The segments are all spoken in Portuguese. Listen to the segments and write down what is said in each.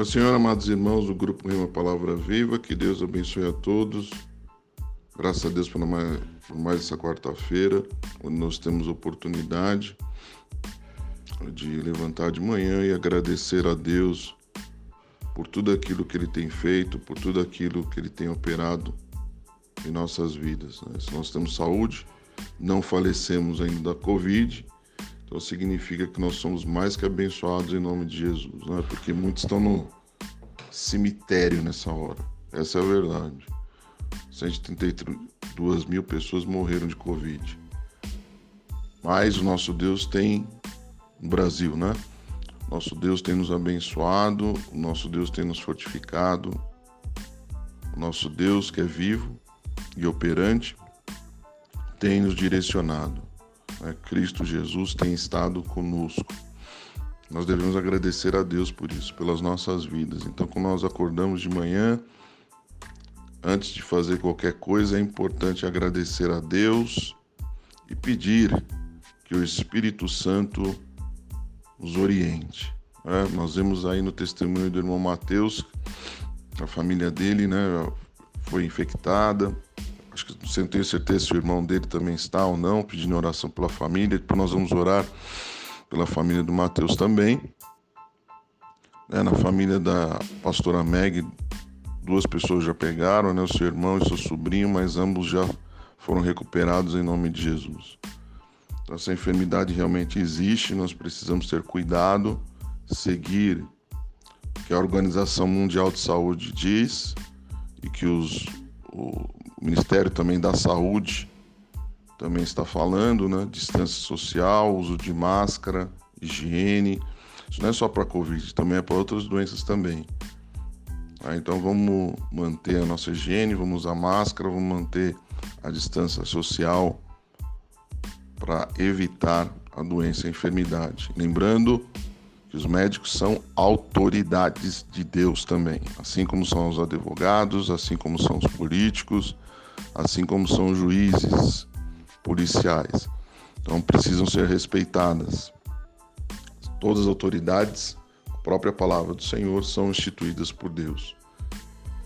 Ó Senhor, amados irmãos do Grupo Rima Palavra Viva, que Deus abençoe a todos. Graças a Deus por mais, por mais essa quarta-feira, onde nós temos oportunidade de levantar de manhã e agradecer a Deus por tudo aquilo que Ele tem feito, por tudo aquilo que Ele tem operado em nossas vidas. Né? Se nós temos saúde, não falecemos ainda da Covid, então significa que nós somos mais que abençoados em nome de Jesus, né? porque muitos estão no cemitério nessa hora. Essa é a verdade. 132 mil pessoas morreram de Covid. Mas o nosso Deus tem no Brasil, né? Nosso Deus tem nos abençoado, o nosso Deus tem nos fortificado, o nosso Deus que é vivo e operante tem nos direcionado. Né? Cristo Jesus tem estado conosco. Nós devemos agradecer a Deus por isso, pelas nossas vidas. Então, quando nós acordamos de manhã, antes de fazer qualquer coisa, é importante agradecer a Deus e pedir que o Espírito Santo nos oriente. É, nós vemos aí no testemunho do irmão Mateus, a família dele né, foi infectada, Acho que não tem certeza se o irmão dele também está ou não, pedindo oração pela família. Depois nós vamos orar pela família do Mateus também. É, na família da pastora Meg, duas pessoas já pegaram, né, o seu irmão e seu sobrinho, mas ambos já foram recuperados em nome de Jesus. Então, essa enfermidade realmente existe, nós precisamos ter cuidado, seguir o que a Organização Mundial de Saúde diz e que os, o Ministério também da Saúde também está falando, né? Distância social, uso de máscara, higiene. Isso não é só para Covid, também é para outras doenças também. Ah, então vamos manter a nossa higiene, vamos usar máscara, vamos manter a distância social para evitar a doença e a enfermidade. Lembrando que os médicos são autoridades de Deus também, assim como são os advogados, assim como são os políticos, assim como são juízes, policiais. Então precisam ser respeitadas. Todas as autoridades, a própria palavra do Senhor, são instituídas por Deus.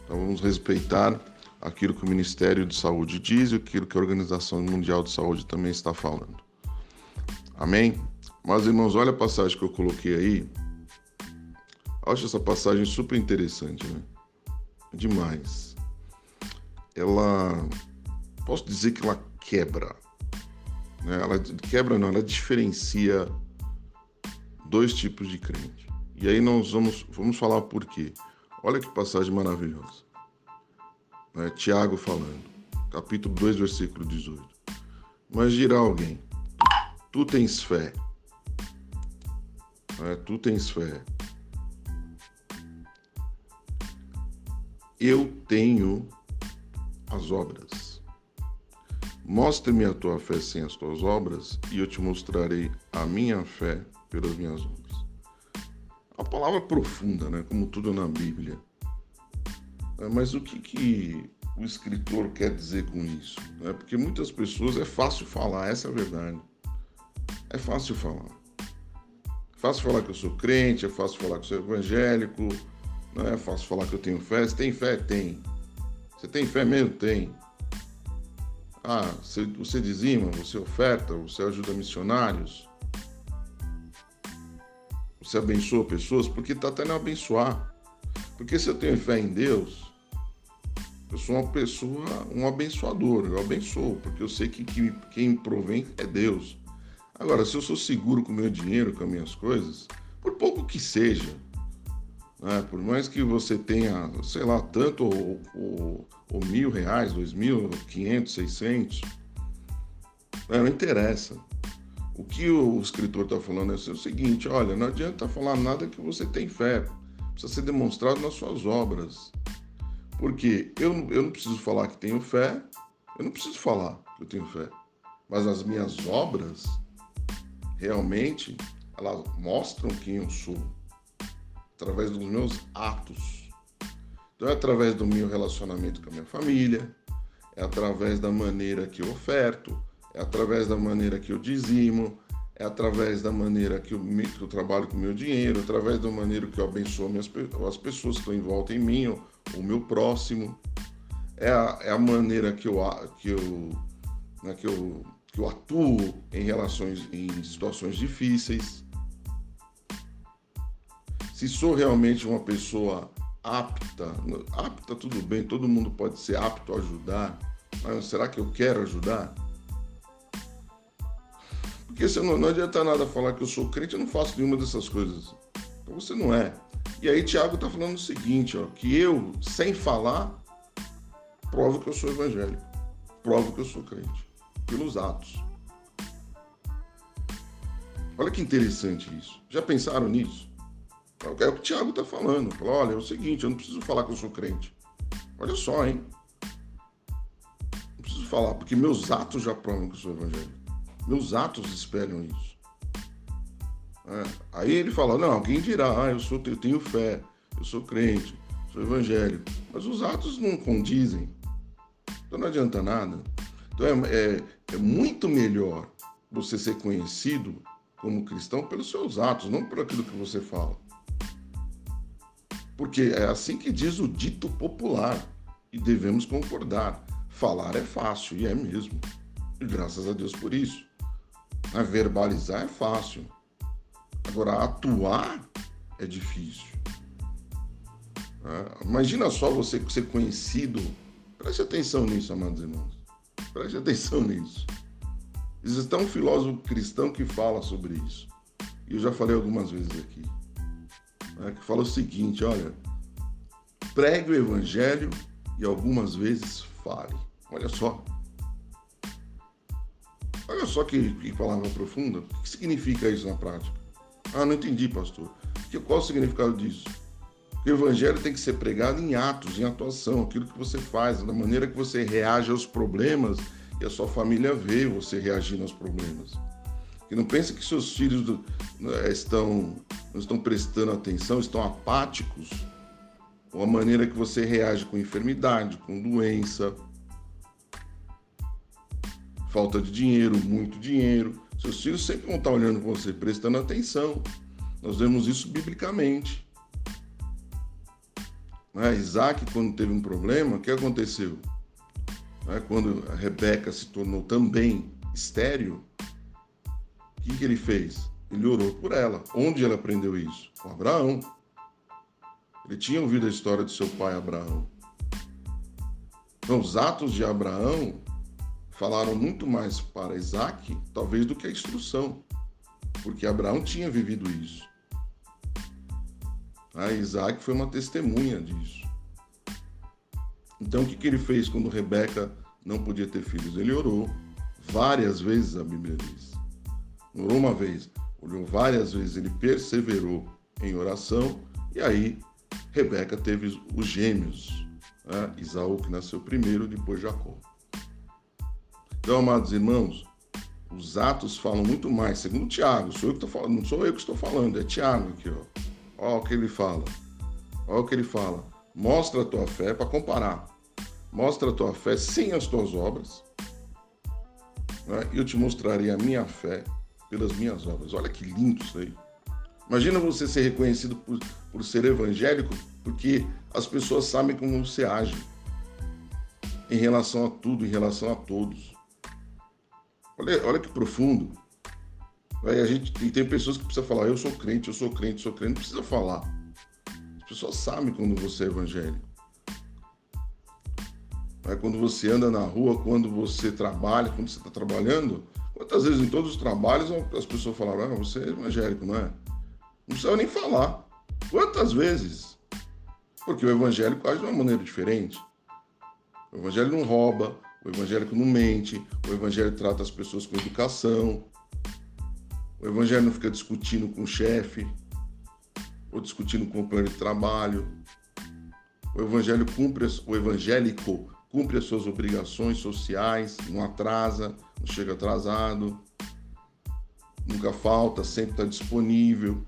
Então vamos respeitar aquilo que o Ministério de Saúde diz e aquilo que a Organização Mundial de Saúde também está falando. Amém? Mas irmãos, olha a passagem que eu coloquei aí. acho essa passagem super interessante, né? Demais ela posso dizer que ela quebra. Né? Ela quebra não, ela diferencia dois tipos de crente. E aí nós vamos, vamos falar por quê. Olha que passagem maravilhosa. Né? Tiago falando, capítulo 2, versículo 18. Mas dirá alguém, tu tens fé. Né? Tu tens fé. Eu tenho as obras. Mostre-me a tua fé sem as tuas obras, e eu te mostrarei a minha fé pelas minhas obras. A palavra é profunda, né? Como tudo na Bíblia. É, mas o que, que o escritor quer dizer com isso? É porque muitas pessoas é fácil falar, essa é a verdade. É fácil falar. É fácil falar que eu sou crente, é fácil falar que eu sou evangélico, não é fácil falar que eu tenho fé. Você tem fé? Tem. Você tem fé mesmo? Tem. Ah, você, dizima, você oferta, você ajuda missionários, você abençoa pessoas, porque está até não abençoar. Porque se eu tenho fé em Deus, eu sou uma pessoa, um abençoador, eu abençoo, porque eu sei que, que quem provém é Deus. Agora, se eu sou seguro com o meu dinheiro, com as minhas coisas, por pouco que seja, né? Por mais que você tenha, sei lá, tanto ou, ou, ou mil reais, dois mil, quinhentos, seiscentos, né? não interessa. O que o escritor está falando é o seguinte: olha, não adianta falar nada que você tem fé, precisa ser demonstrado nas suas obras. Porque eu, eu não preciso falar que tenho fé, eu não preciso falar que eu tenho fé, mas as minhas obras realmente elas mostram quem eu sou através dos meus atos. Então é através do meu relacionamento com a minha família, é através da maneira que eu oferto, é através da maneira que eu dizimo, é através da maneira que eu, que eu trabalho com o meu dinheiro, através da maneira que eu abençoo minhas, as pessoas que estão em volta em mim, o, o meu próximo. É a, é a maneira que eu, que, eu, né, que, eu, que eu atuo em relações, em situações difíceis. Se sou realmente uma pessoa apta, apta tudo bem, todo mundo pode ser apto a ajudar, mas será que eu quero ajudar? Porque você não, não adianta nada falar que eu sou crente, eu não faço nenhuma dessas coisas. Então você não é. E aí Tiago está falando o seguinte, ó, que eu, sem falar, provo que eu sou evangélico. Provo que eu sou crente. Pelos atos. Olha que interessante isso. Já pensaram nisso? É o que o Tiago está falando. Fala, olha, é o seguinte, eu não preciso falar que eu sou crente. Olha só, hein? Não preciso falar, porque meus atos já provam que eu sou evangélico. Meus atos espelham isso. É. Aí ele fala, não, alguém dirá, ah, eu, sou, eu tenho fé, eu sou crente, sou evangélico. Mas os atos não condizem. Então não adianta nada. Então é, é, é muito melhor você ser conhecido como cristão pelos seus atos, não por aquilo que você fala. Porque é assim que diz o dito popular e devemos concordar. Falar é fácil e é mesmo. E graças a Deus por isso. A verbalizar é fácil. Agora, atuar é difícil. É, imagina só você ser conhecido. Preste atenção nisso, amados irmãos. Preste atenção nisso. Existe um filósofo cristão que fala sobre isso. E eu já falei algumas vezes aqui. Né, que fala o seguinte: olha, pregue o evangelho e algumas vezes fale. Olha só. Olha só que, que palavra profunda. O que significa isso na prática? Ah, não entendi, pastor. Que, qual o significado disso? O evangelho tem que ser pregado em atos, em atuação, aquilo que você faz, da maneira que você reage aos problemas e a sua família vê você reagindo aos problemas. Que não pense que seus filhos né, estão, não estão prestando atenção, estão apáticos, ou a maneira que você reage com enfermidade, com doença, falta de dinheiro, muito dinheiro. Seus filhos sempre vão estar olhando para você, prestando atenção. Nós vemos isso biblicamente. Né? Isaac, quando teve um problema, o que aconteceu? Né? Quando a Rebeca se tornou também estéreo, o que, que ele fez? Ele orou por ela. Onde ele aprendeu isso? Com Abraão. Ele tinha ouvido a história de seu pai Abraão. Então, os atos de Abraão falaram muito mais para Isaac, talvez, do que a instrução, porque Abraão tinha vivido isso. A ah, Isaac foi uma testemunha disso. Então, o que, que ele fez quando Rebeca não podia ter filhos? Ele orou várias vezes, a Bíblia diz. Orou uma vez, orou várias vezes, ele perseverou em oração, e aí Rebeca teve os gêmeos, né? Isaú, que nasceu primeiro, depois Jacó. Então, amados irmãos, os atos falam muito mais. Segundo Tiago, sou eu que falando, não sou eu que estou falando, é Tiago aqui, ó. Olha o que ele fala. Olha o que ele fala. Mostra a tua fé para comparar. Mostra a tua fé sem as tuas obras. Né? Eu te mostrarei a minha fé pelas minhas obras. Olha que lindo isso aí. Imagina você ser reconhecido por, por ser evangélico, porque as pessoas sabem como você age em relação a tudo, em relação a todos. Olha, olha que profundo. Aí a gente e tem pessoas que precisam falar, eu sou crente, eu sou crente, eu sou crente, não precisa falar. As pessoas sabem quando você é evangélico. Aí quando você anda na rua, quando você trabalha, quando você está trabalhando, quantas vezes em todos os trabalhos as pessoas falaram, ah, você é evangélico, não é? Não precisa nem falar. Quantas vezes? Porque o evangélico age de uma maneira diferente. O evangelho não rouba, o evangélico não mente, o evangelho trata as pessoas com educação. O evangelho não fica discutindo com o chefe ou discutindo com o plano de trabalho. O evangelho cumpre o evangélico cumpre as suas obrigações sociais, não atrasa, não chega atrasado, nunca falta, sempre está disponível.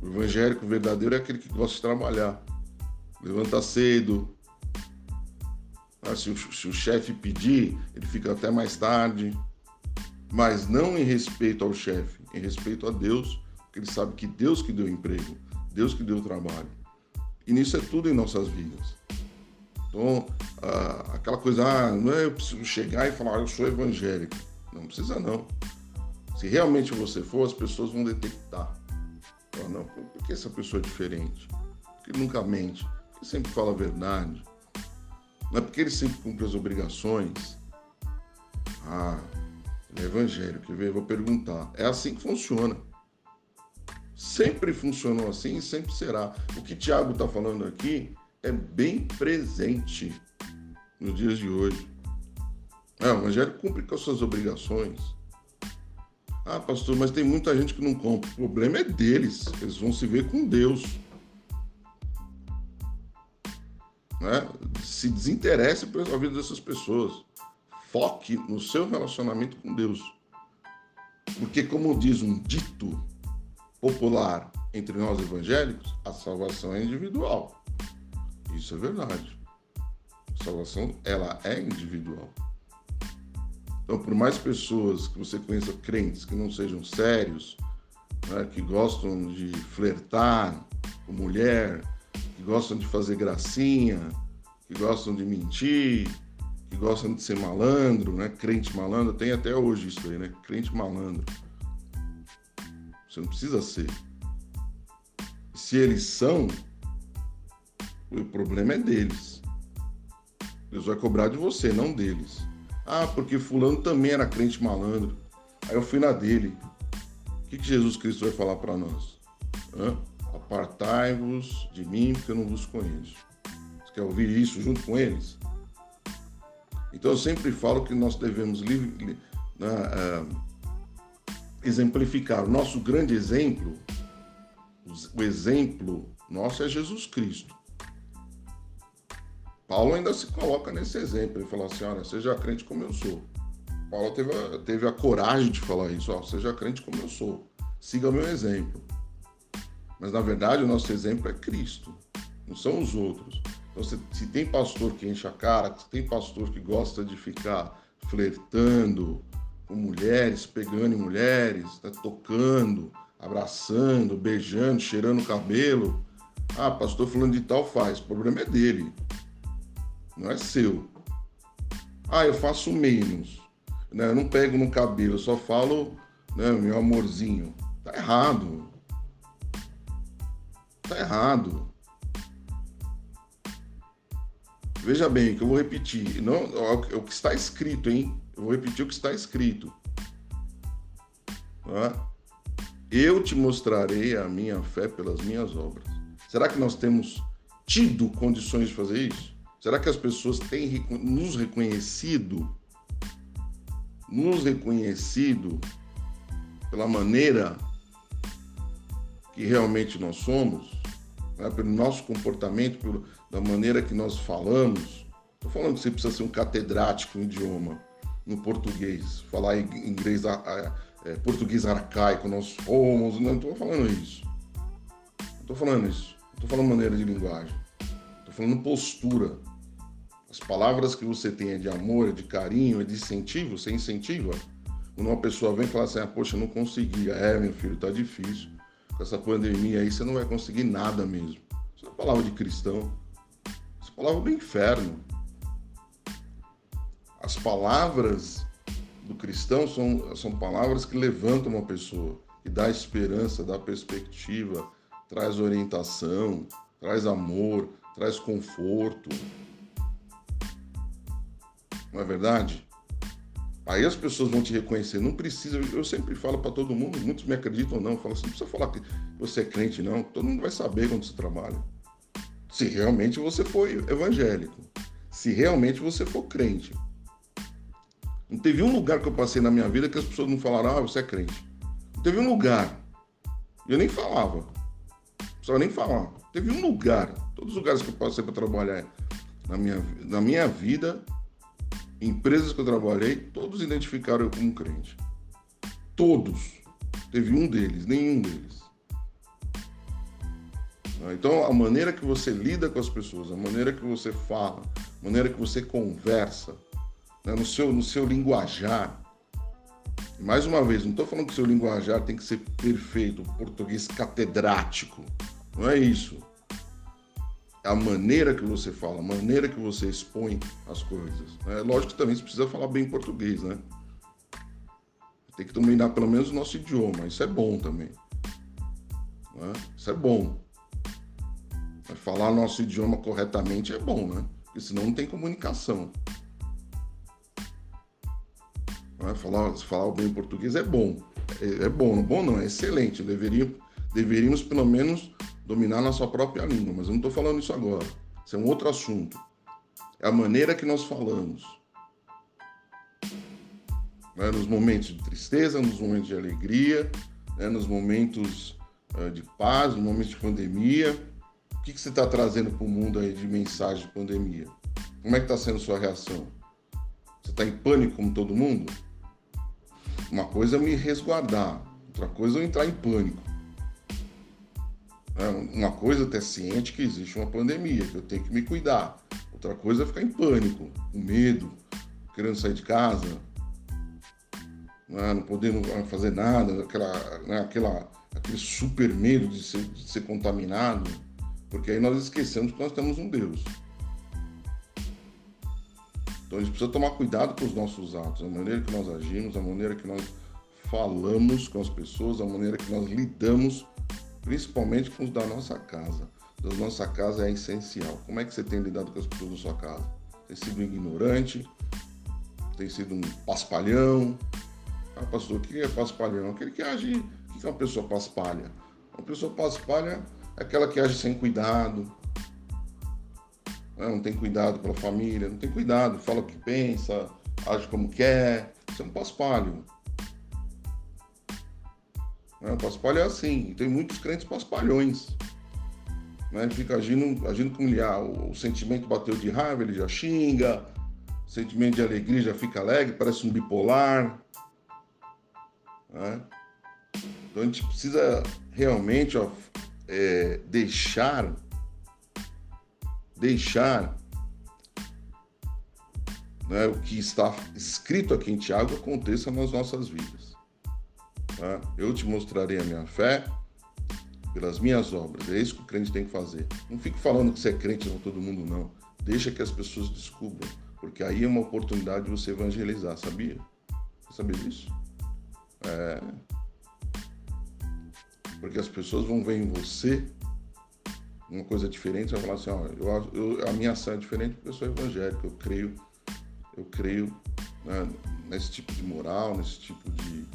O evangélico verdadeiro é aquele que gosta de trabalhar, levanta cedo, ah, se o, se o chefe pedir, ele fica até mais tarde. mas não em respeito ao chefe, em respeito a Deus, porque ele sabe que Deus que deu emprego, Deus que deu trabalho. E nisso é tudo em nossas vidas. Então, ah, aquela coisa, ah, não é eu preciso chegar e falar, ah, eu sou evangélico. Não precisa não. Se realmente você for, as pessoas vão detectar. Não, por que essa pessoa é diferente? Porque ele nunca mente, porque sempre fala a verdade. Não é porque ele sempre cumpre as obrigações. Ah, ele é evangélico? Eu vou perguntar. É assim que funciona. Sempre funcionou assim e sempre será. O que Tiago está falando aqui é bem presente nos dias de hoje. É, o Evangelho cumpre com as suas obrigações. Ah, pastor, mas tem muita gente que não compra. O problema é deles. Eles vão se ver com Deus. Né? Se desinteresse pela vida dessas pessoas. Foque no seu relacionamento com Deus. Porque, como diz um dito popular entre nós evangélicos, a salvação é individual. Isso é verdade. A salvação, ela é individual. Então, por mais pessoas que você conheça crentes que não sejam sérios, né, que gostam de flertar com mulher, que gostam de fazer gracinha, que gostam de mentir, que gostam de ser malandro, né? Crente malandro, tem até hoje isso aí, né? Crente malandro. Você não precisa ser. Se eles são, o problema é deles. Deus vai cobrar de você, não deles. Ah, porque fulano também era crente malandro. Aí eu fui na dele. O que, que Jesus Cristo vai falar para nós? Apartai-vos de mim, porque eu não vos conheço. Você quer ouvir isso junto com eles? Então eu sempre falo que nós devemos né, uh, exemplificar. O nosso grande exemplo, o exemplo nosso é Jesus Cristo. Paulo ainda se coloca nesse exemplo. Ele fala assim: olha, seja crente como eu sou. Paulo teve a, teve a coragem de falar isso: ó, seja crente como eu sou. Siga meu exemplo. Mas na verdade o nosso exemplo é Cristo, não são os outros. Então, se, se tem pastor que enche a cara, se tem pastor que gosta de ficar flertando com mulheres, pegando em mulheres, tá tocando, abraçando, beijando, cheirando o cabelo. Ah, pastor falando de tal faz. O problema é dele não é seu. Ah, eu faço menos. Né? Eu não pego no cabelo, eu só falo, né, meu amorzinho. Tá errado. Tá errado. Veja bem, que eu vou repetir. Não, o que está escrito, hein? Eu vou repetir o que está escrito. Tá? Eu te mostrarei a minha fé pelas minhas obras. Será que nós temos tido condições de fazer isso? Será que as pessoas têm nos reconhecido, nos reconhecido pela maneira que realmente nós somos, né? pelo nosso comportamento, pelo, da maneira que nós falamos? Estou falando que você precisa ser um catedrático em idioma, no português, falar inglês, é, português arcaico, nós somos, não estou falando isso. Não estou falando isso. Estou falando maneira de linguagem. Estou falando postura. As palavras que você tem é de amor, é de carinho, é de incentivo, você incentiva. Quando uma pessoa vem falar assim, ah, poxa, não consegui. É, meu filho, tá difícil. Com essa pandemia aí, você não vai conseguir nada mesmo. Isso é palavra de cristão. Isso é palavra do inferno. As palavras do cristão são, são palavras que levantam uma pessoa, que dá esperança, dá perspectiva, traz orientação, traz amor, traz conforto, não é verdade? Aí as pessoas vão te reconhecer. Não precisa, eu sempre falo para todo mundo, muitos me acreditam ou não, falo assim, não precisa falar que você é crente, não. Todo mundo vai saber quando você trabalha. Se realmente você for evangélico. Se realmente você for crente. Não teve um lugar que eu passei na minha vida que as pessoas não falaram, ah, você é crente. Não teve um lugar. Eu nem falava. Não precisava nem falar. Teve um lugar. Todos os lugares que eu passei para trabalhar na minha, na minha vida, empresas que eu trabalhei, todos identificaram eu como crente. Todos. Teve um deles, nenhum deles. Então, a maneira que você lida com as pessoas, a maneira que você fala, a maneira que você conversa, né, no, seu, no seu linguajar, Mais uma vez, não estou falando que o seu linguajar tem que ser perfeito, português catedrático. Não é isso. É a maneira que você fala, a maneira que você expõe as coisas. É lógico que também você precisa falar bem português, né? Tem que dominar pelo menos o nosso idioma. Isso é bom também. Né? Isso é bom. Mas falar nosso idioma corretamente é bom, né? Porque senão não tem comunicação. Né? Falar, falar bem português é bom. É, é bom, bom não, é excelente. Deveria, deveríamos pelo menos dominar nossa própria língua, mas eu não estou falando isso agora. Isso é um outro assunto. É a maneira que nós falamos. Né? Nos momentos de tristeza, nos momentos de alegria, né? nos momentos uh, de paz, nos momentos de pandemia. O que, que você está trazendo para o mundo aí de mensagem de pandemia? Como é que está sendo sua reação? Você está em pânico como todo mundo? Uma coisa é me resguardar, outra coisa é eu entrar em pânico. É, uma coisa é ter ciente que existe uma pandemia, que eu tenho que me cuidar. Outra coisa é ficar em pânico, com medo, querendo sair de casa, né, não podendo fazer nada, aquela, né, aquela, aquele super medo de ser, de ser contaminado, porque aí nós esquecemos que nós temos um Deus. Então a gente precisa tomar cuidado com os nossos atos, a maneira que nós agimos, a maneira que nós falamos com as pessoas, a maneira que nós lidamos, principalmente com os da nossa casa. Da nossa casa é essencial. Como é que você tem lidado com as pessoas da sua casa? Tem sido ignorante? Tem sido um paspalhão? Ah, pastor, o que é paspalhão? Aquele que age. O que é uma pessoa paspalha? Uma pessoa paspalha é aquela que age sem cuidado, né? não tem cuidado pela família, não tem cuidado, fala o que pensa, age como quer. Isso é um paspalho. Né? O paspalho é assim, tem muitos crentes paspalhões. Né? Fica agindo, agindo como ele ah, o, o sentimento bateu de raiva, ele já xinga, o sentimento de alegria já fica alegre, parece um bipolar. Né? Então a gente precisa realmente ó, é, deixar deixar né, o que está escrito aqui em Tiago aconteça nas nossas vidas. Tá? Eu te mostrarei a minha fé pelas minhas obras. É isso que o crente tem que fazer. Não fique falando que você é crente com todo mundo, não. Deixa que as pessoas descubram, porque aí é uma oportunidade de você evangelizar, sabia? Você sabia disso? É. Porque as pessoas vão ver em você uma coisa diferente, vai falar assim, ó, eu, eu, a minha ação é diferente porque eu sou evangélico, eu creio, eu creio né, nesse tipo de moral, nesse tipo de,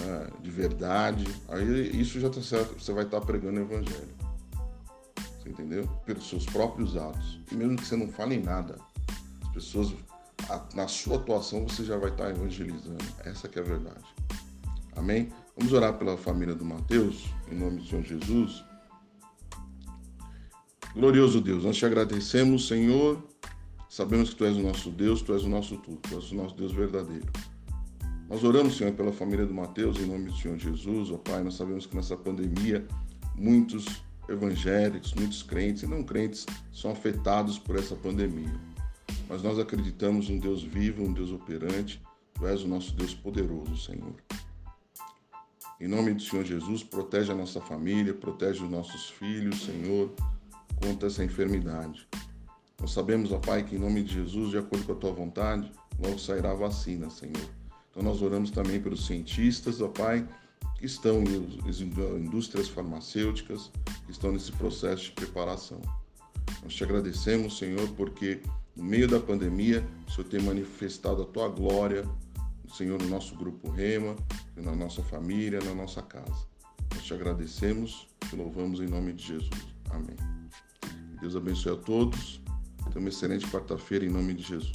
né, de verdade. Aí isso já está certo, você vai estar tá pregando o evangelho. Você entendeu? Pelos seus próprios atos. E mesmo que você não fale em nada, as pessoas, na sua atuação, você já vai estar tá evangelizando. Essa que é a verdade. Amém? Vamos orar pela família do Mateus, em nome do Senhor Jesus. Glorioso Deus, nós te agradecemos, Senhor. Sabemos que Tu és o nosso Deus, Tu és o nosso tudo, Tu és o nosso Deus verdadeiro. Nós oramos, Senhor, pela família do Mateus, em nome do Senhor Jesus. Ó Pai, nós sabemos que nessa pandemia muitos evangélicos, muitos crentes e não crentes são afetados por essa pandemia. Mas nós acreditamos um Deus vivo, um Deus operante. Tu és o nosso Deus poderoso, Senhor. Em nome do Senhor Jesus, protege a nossa família, protege os nossos filhos, Senhor contra essa enfermidade. Nós sabemos, ó Pai, que em nome de Jesus, de acordo com a tua vontade, logo sairá a vacina, Senhor. Então nós oramos também pelos cientistas, ó Pai, que estão nas indústrias farmacêuticas, que estão nesse processo de preparação. Nós te agradecemos, Senhor, porque no meio da pandemia, o Senhor tem manifestado a tua glória, Senhor, no nosso grupo Rema, na nossa família, na nossa casa. Nós te agradecemos, te louvamos em nome de Jesus. Amém. Deus abençoe a todos. Tenha uma excelente quarta-feira em nome de Jesus.